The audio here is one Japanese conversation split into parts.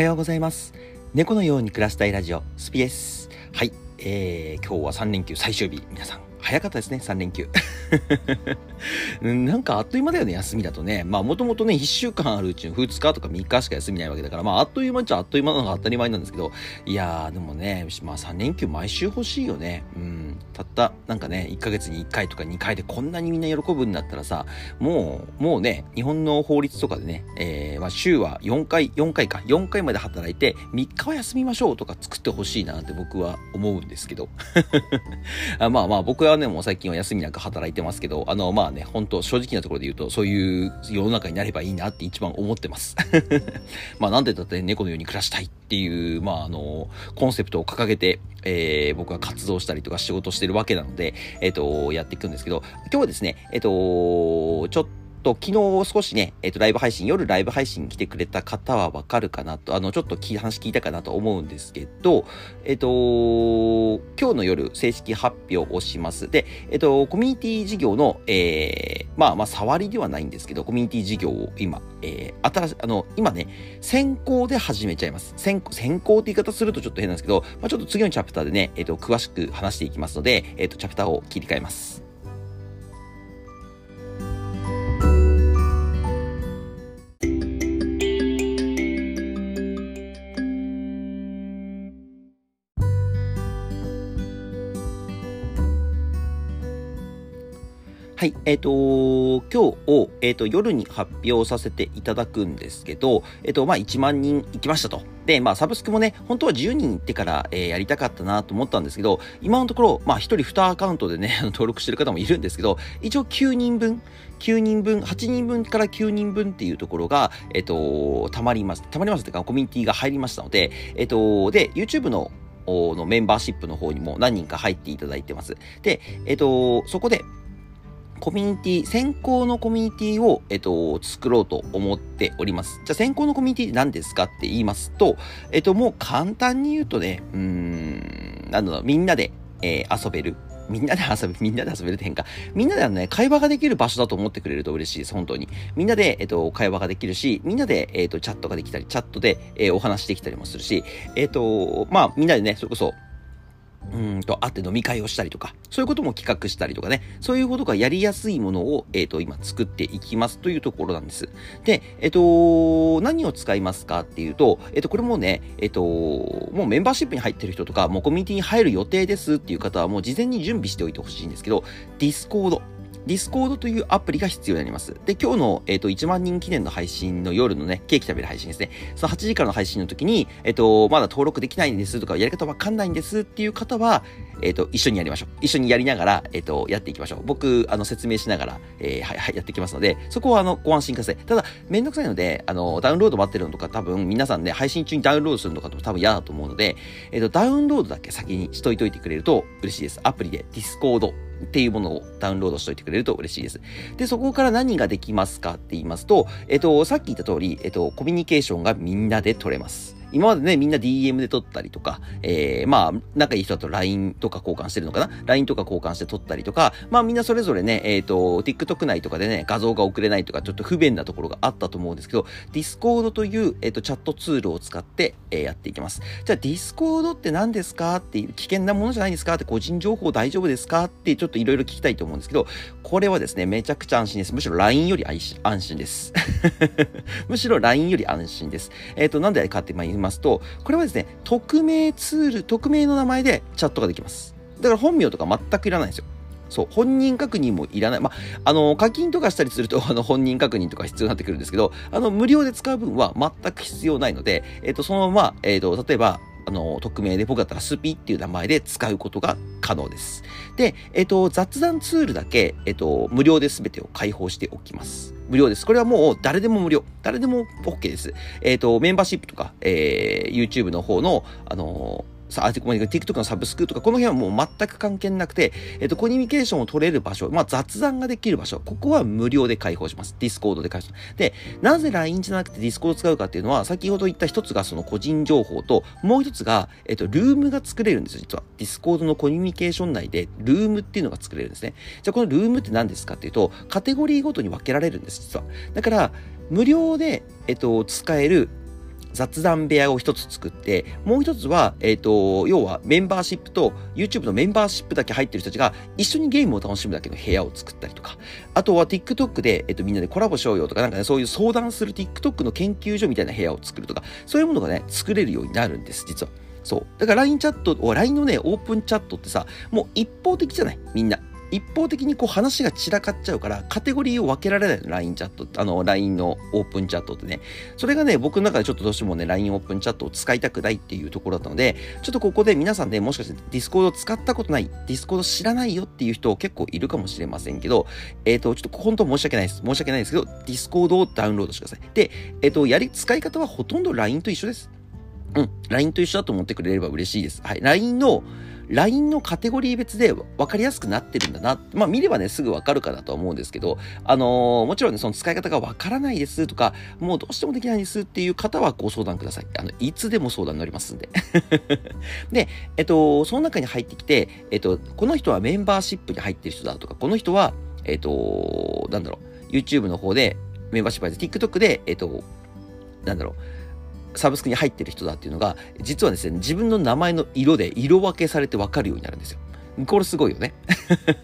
はようございます。猫のように暮らしたいラジオ、スピです。はい、えー、今日は3連休最終日。皆さん、早かったですね、3連休。う んなんかあっという間だよね、休みだとね。まあ、もともとね、1週間あるうちの2日とか3日しか休みないわけだから、まあ、あっという間っちゃあっという間なのが当たり前なんですけど、いやー、でもね、まあ、3連休毎週欲しいよね。うん。たった、なんかね、1ヶ月に1回とか2回でこんなにみんな喜ぶんだったらさ、もう、もうね、日本の法律とかでね、えー、まあ、週は4回、4回か、4回まで働いて、3日は休みましょうとか作ってほしいなって僕は思うんですけど。あまあまあ、僕はね、もう最近は休みなく働いてますけど、あの、まあね、本当正直なところで言うと、そういう世の中になればいいなって一番思ってます。まあ、なんでだって猫のように暮らしたいっていう、まあ、あの、コンセプトを掲げて、えー、僕は活動したりとか仕事してるわけなので、えっ、と、やっていくんですけど、今日はですね、えっ、と、ちょっとと昨日少しね、えっ、と、ライブ配信、夜ライブ配信来てくれた方はわかるかなと、あの、ちょっとき話聞いたかなと思うんですけど、えっ、と、今日の夜正式発表をします。で、えっ、と、コミュニティ事業の、えー、まあまあ、触りではないんですけど、コミュニティ事業を今、えー、新しい、あの、今ね、先行で始めちゃいます。先行、先行って言い方するとちょっと変なんですけど、まあ、ちょっと次のチャプターでね、えっ、と、詳しく話していきますので、えっ、と、チャプターを切り替えます。はい、えっ、と、今日を、えっ、と、夜に発表させていただくんですけど、えっ、と、まあ、1万人行きましたと。で、まあ、サブスクもね、本当は10人行ってから、えーやりたかったなと思ったんですけど、今のところ、まあ、1人2アカウントでね、登録してる方もいるんですけど、一応9人分、9人分、8人分から9人分っていうところが、えっ、と、たまります。たまりますってか、コミュニティが入りましたので、えっ、と、で、YouTube の、のメンバーシップの方にも何人か入っていただいてます。で、えっ、と、そこで、コミュニティ、先行のコミュニティを、えっと、作ろうと思っております。じゃあ、先行のコミュニティって何ですかって言いますと、えっと、もう簡単に言うとね、うーん、なんだろう、みんなで、えー遊べる。みんなで 遊べ、みんなで遊べるって変か。みんなであのね、会話ができる場所だと思ってくれると嬉しいです、本当に。みんなで、えっと、会話ができるし、みんなで、えっと、チャットができたり、チャットで、えーお話できたりもするし、えっと、まあ、みんなでね、それこそ、うんと、会って飲み会をしたりとか、そういうことも企画したりとかね、そういうことがやりやすいものを、えっ、と、今作っていきますというところなんです。で、えっ、と、何を使いますかっていうと、えっ、と、これもね、えっ、と、もうメンバーシップに入ってる人とか、もうコミュニティに入る予定ですっていう方はもう事前に準備しておいてほしいんですけど、ディスコード。ディスコードというアプリが必要になります。で、今日の、えっ、と、1万人記念の配信の夜のね、ケーキ食べる配信ですね。その8時からの配信の時に、えっ、と、まだ登録できないんですとか、やり方わかんないんですっていう方は、えっ、と、一緒にやりましょう。一緒にやりながら、えっ、と、やっていきましょう。僕、あの、説明しながら、えーはい、はい、やっていきますので、そこは、あの、ご安心ください。ただ、めんどくさいので、あの、ダウンロード待ってるのとか、多分、皆さんね、配信中にダウンロードするのかと多分嫌だと思うので、えっ、と、ダウンロードだけ先にしといといてくれると嬉しいです。アプリで、Discord っていうものをダウンロードしといてくれると嬉しいです。で、そこから何ができますかって言いますと、えっと、さっき言った通り、えっと、コミュニケーションがみんなで取れます。今までね、みんな DM で取ったりとか、えー、まあ、仲いい人だと LINE とか交換してるのかな ?LINE とか交換して取ったりとか、まあみんなそれぞれね、えっ、と、TikTok 内とかでね、画像が送れないとか、ちょっと不便なところがあったと思うんですけど、Discord という、えっ、と、チャットツールを使って、えーやっていきます。じゃあ、Discord って何ですかっていう、危険なものじゃないですか？って、個人情報大丈夫ですかって、ちょっといろいろ聞きたいと思うんですけど、これはですね、めちゃくちゃ安心です。むしろ LINE より安心です。むしろ LINE より安心です。えっ、と、なんでかって言いますと、これはですね、匿名ツール、匿名の名前でチャットができます。だから本名とか全くいらないんですよ。そう、本人確認もいらない。まあ、あの、課金とかしたりすると、あの、本人確認とか必要になってくるんですけど、あの、無料で使う分は全く必要ないので、えっ、と、そのまま、えっ、と、例えば、あの、匿名で僕だったらスピっていう名前で使うことが可能です。で、えっ、と、雑談ツールだけ、えっ、と、無料で全てを開放しておきます。無料です。これはもう誰でも無料。誰でも OK です。えっ、と、メンバーシップとか、えー、YouTube の方の、あのさあ、ごめん TikTok のサブスクとか、この辺はもう全く関係なくて、えっ、と、コミュニケーションを取れる場所、まあ、雑談ができる場所、ここは無料で開放します。Discord で開放します。で、なぜ LINE じゃなくて Discord 使うかっていうのは、先ほど言った一つがその個人情報と、もう一つが、えっ、と、ルームが作れるんですよ、実は。Discord のコミュニケーション内で、ルームっていうのが作れるんですね。じゃあ、このルームって何ですかっていうと、カテゴリーごとに分けられるんです、実は。だから、無料で、えっ、と、使える雑談部屋を一つ作って、もう一つは、えっ、ー、と、要はメンバーシップと YouTube のメンバーシップだけ入ってる人たちが一緒にゲームを楽しむだけの部屋を作ったりとか、あとは TikTok で、えっ、ー、と、みんなでコラボしようよとか、なんかね、そういう相談する TikTok の研究所みたいな部屋を作るとか、そういうものがね、作れるようになるんです、実は。そう。だから LINE チャット、LINE のね、オープンチャットってさ、もう一方的じゃない？みんな。一方的にこう話が散らかっちゃうから、カテゴリーを分けられない、LINE チャット、あの、LINE のオープンチャットってね。それがね、僕の中でちょっとどうしてもね、LINE オープンチャットを使いたくないっていうところだったので、ちょっとここで皆さんね、もしかしてディスコード使ったことない、ディスコード知らないよっていう人結構いるかもしれませんけど、えっ、ー、と、ちょっと本当申し訳ないです。申し訳ないですけど、ディスコードをダウンロードしてください。で、えっ、ー、と、やり、使い方はほとんど LINE と一緒です。うん。LINE と一緒だと思ってくれれば嬉しいです。はい。LINE の、LINE のカテゴリー別で分かりやすくなってるんだな。まあ見ればね、すぐ分かるかなとは思うんですけど、あのー、もちろんね、その使い方が分からないですとか、もうどうしてもできないですっていう方はご相談ください。あの、いつでも相談に乗りますんで。で、えっと、その中に入ってきて、えっと、この人はメンバーシップに入ってる人だとか、この人は、えっと、なんだろう、YouTube の方で、メンバーシップで TikTok で、えっと、なんだろう、サブスクに入ってる人だっていうのが、実はですね、自分の名前の色で色分けされてわかるようになるんですよ。これすごいよね。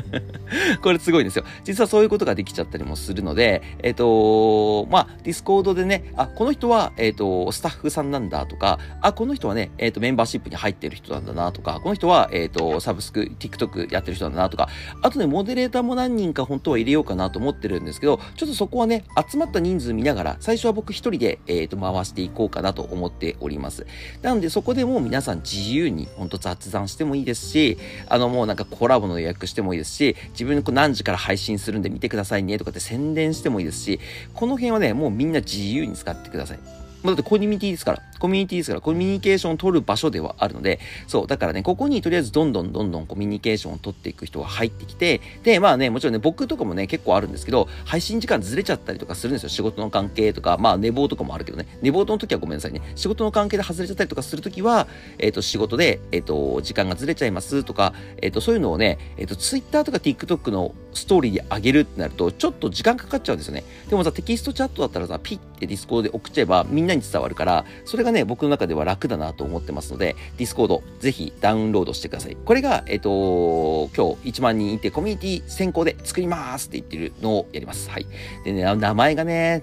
これすごいんですよ。実はそういうことができちゃったりもするので、えっ、ー、とまあ、ディスコードでね、あ、この人は、えっ、ー、と、スタッフさんなんだとか、あ、この人はね、えっ、ー、と、メンバーシップに入ってる人なんだなとか、この人は、えっ、と、サブスク、TikTok やってる人なんだなとか、あとね、モデレーターも何人か本当は入れようかなと思ってるんですけど、ちょっとそこはね、集まった人数見ながら、最初は僕一人で、えっ、と、回していこうかなと思っております。なので、そこでもう皆さん自由に、本当雑談してもいいですし、あの、もうなんかコラボの予約してもいいですし、自分の何時から配信するんで見てくださいねとかって宣伝してもいいですし、この辺はね、もうみんな自由に使ってください。まだってコミュニティですから。コミュニティですから、コミュニケーションを取る場所ではあるので、そう、だからね、ここにとりあえずどんどんどんどんコミュニケーションを取っていく人が入ってきて、で、まあね、もちろんね、僕とかもね、結構あるんですけど、配信時間ずれちゃったりとかするんですよ。仕事の関係とか、まあ寝坊とかもあるけどね、寝坊の時はごめんなさいね。仕事の関係でずれちゃったりとかするときは、えっ、ー、と、仕事で、えっ、ー、と、時間がずれちゃいますとか、えっ、ー、と、そういうのをね、えっ、と、Twitter とか TikTok のストーリーで上げるってなると、ちょっと時間かかっちゃうんですよね。でもさ、テキストチャットだったらさ、ピッてディスコードで送っちゃえばみんなに伝わるから、それがね、僕の中では楽だなと思ってますので、ディスコードぜひダウンロードしてください。これが、えっ、と、今日1万人いてコミュニティ先行で作りますって言ってるのをやります。はい。でね、名前がね、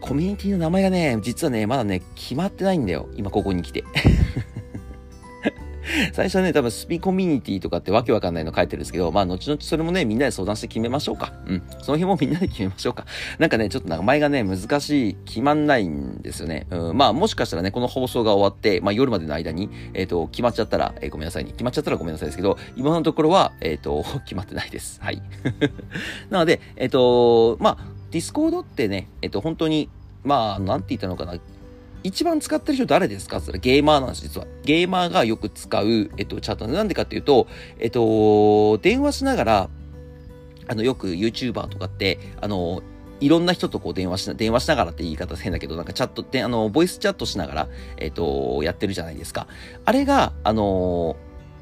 コミュニティの名前がね、実はね、まだね、決まってないんだよ。今ここに来て。最初はね、多分スピコミュニティとかってわけわかんないの書いてるんですけど、まあ、後々それもね、みんなで相談して決めましょうか。うん。その辺もみんなで決めましょうか。なんかね、ちょっと名前がね、難しい、決まんないんですよね。うん。まあ、もしかしたらね、この放送が終わって、まあ、夜までの間に、えっ、ー、と、決まっちゃったら、えー、ごめんなさいね。決まっちゃったらごめんなさいですけど、今のところは、えっ、ー、と、決まってないです。はい。なので、えっ、と、まあ、ディスコードってね、えっ、と、本当に、まあ、なんて言ったのかな。一番使ってる人誰ですか？って言ったらゲーマーなんです、実は。ゲーマーがよく使う、えっと、チャットなんでかっていうと、えっと、電話しながら、あの、よく YouTuber とかって、あの、いろんな人とこう電話しな、電話しながらって言い方変だけど、なんかチャットって、あの、ボイスチャットしながら、えっと、やってるじゃないですか。あれが、あの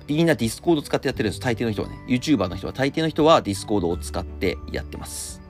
みんなディスコード使ってやってるんです。大抵の人はね。YouTuber の人は、大抵の人はディスコードを使ってやってます。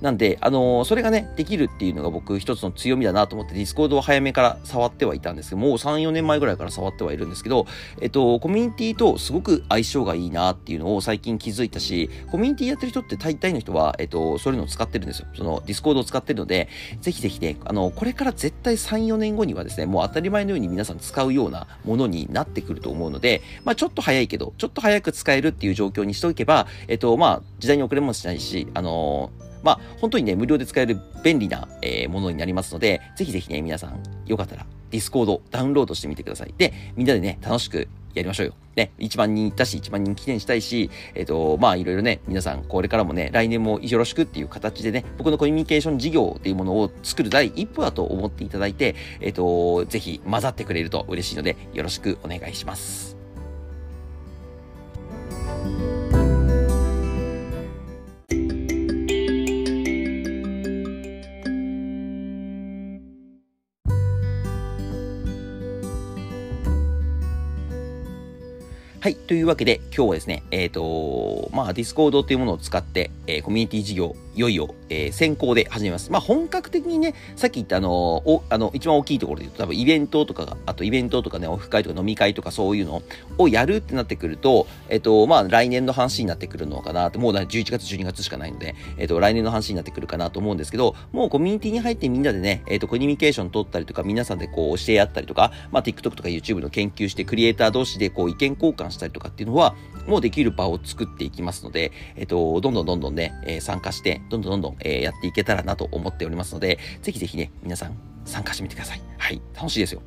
なんで、あのー、それがね、できるっていうのが僕一つの強みだなと思って、ディスコードを早めから触ってはいたんですけど、もう3、4年前ぐらいから触ってはいるんですけど、えっと、コミュニティとすごく相性がいいなっていうのを最近気づいたし、コミュニティやってる人って大体の人は、えっと、そういうのを使ってるんですよ。その、ディスコードを使ってるので、ぜひぜひね、あの、これから絶対3、4年後にはですね、もう当たり前のように皆さん使うようなものになってくると思うので、まあちょっと早いけど、ちょっと早く使えるっていう状況にしておけば、えっと、まあ時代に遅れもしないし、あのーまあ、本当にね、無料で使える便利な、えー、ものになりますので、ぜひぜひね、皆さん、よかったら、ディスコードダウンロードしてみてください。で、みんなでね、楽しくやりましょうよ。ね、1万人いたし、1万人記念したいし、えっ、ー、と、まあ、いろいろね、皆さん、これからもね、来年もよろしくっていう形でね、僕のコミュニケーション事業っていうものを作る第一歩だと思っていただいて、えっ、ー、と、ぜひ混ざってくれると嬉しいので、よろしくお願いします。はい。というわけで、今日はですね、えっ、ー、と、まあ、ディスコードというものを使って、えー、コミュニティ事業いよいよ、えー、先行で始めます。まあ、本格的にね、さっき言ったあの、お、あの、一番大きいところで言うと、多分イベントとか、あとイベントとかね、オフ会とか飲み会とかそういうのをやるってなってくると、えっ、と、まあ、来年の話になってくるのかなって、もう11月、12月しかないので、えっ、と、来年の話になってくるかなと思うんですけど、もうコミュニティに入ってみんなでね、えっ、と、コミュニケーション取ったりとか、皆さんでこう、教え合ったりとか、まあ、TikTok とか YouTube の研究して、クリエイター同士でこう、意見交換したりとかっていうのは、もうできる場を作っていきますので、えっ、と、どんどんどんどんね、え参加して、どんどんどんどん、えーやっていけたらなと思っておりますので、ぜひぜひね、皆さん参加してみてください。はい。楽しいですよ。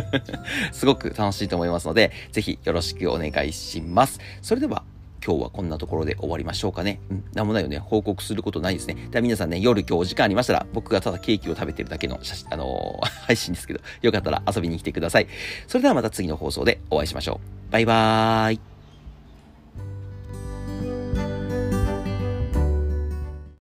すごく楽しいと思いますので、ぜひよろしくお願いします。それでは、今日はこんなところで終わりましょうかね。うん、なんもないよね。報告することないですね。では皆さんね、夜今日お時間ありましたら、僕がただケーキを食べてるだけの写真、あのー、配信ですけど、よかったら遊びに来てください。それではまた次の放送でお会いしましょう。バイバーイ。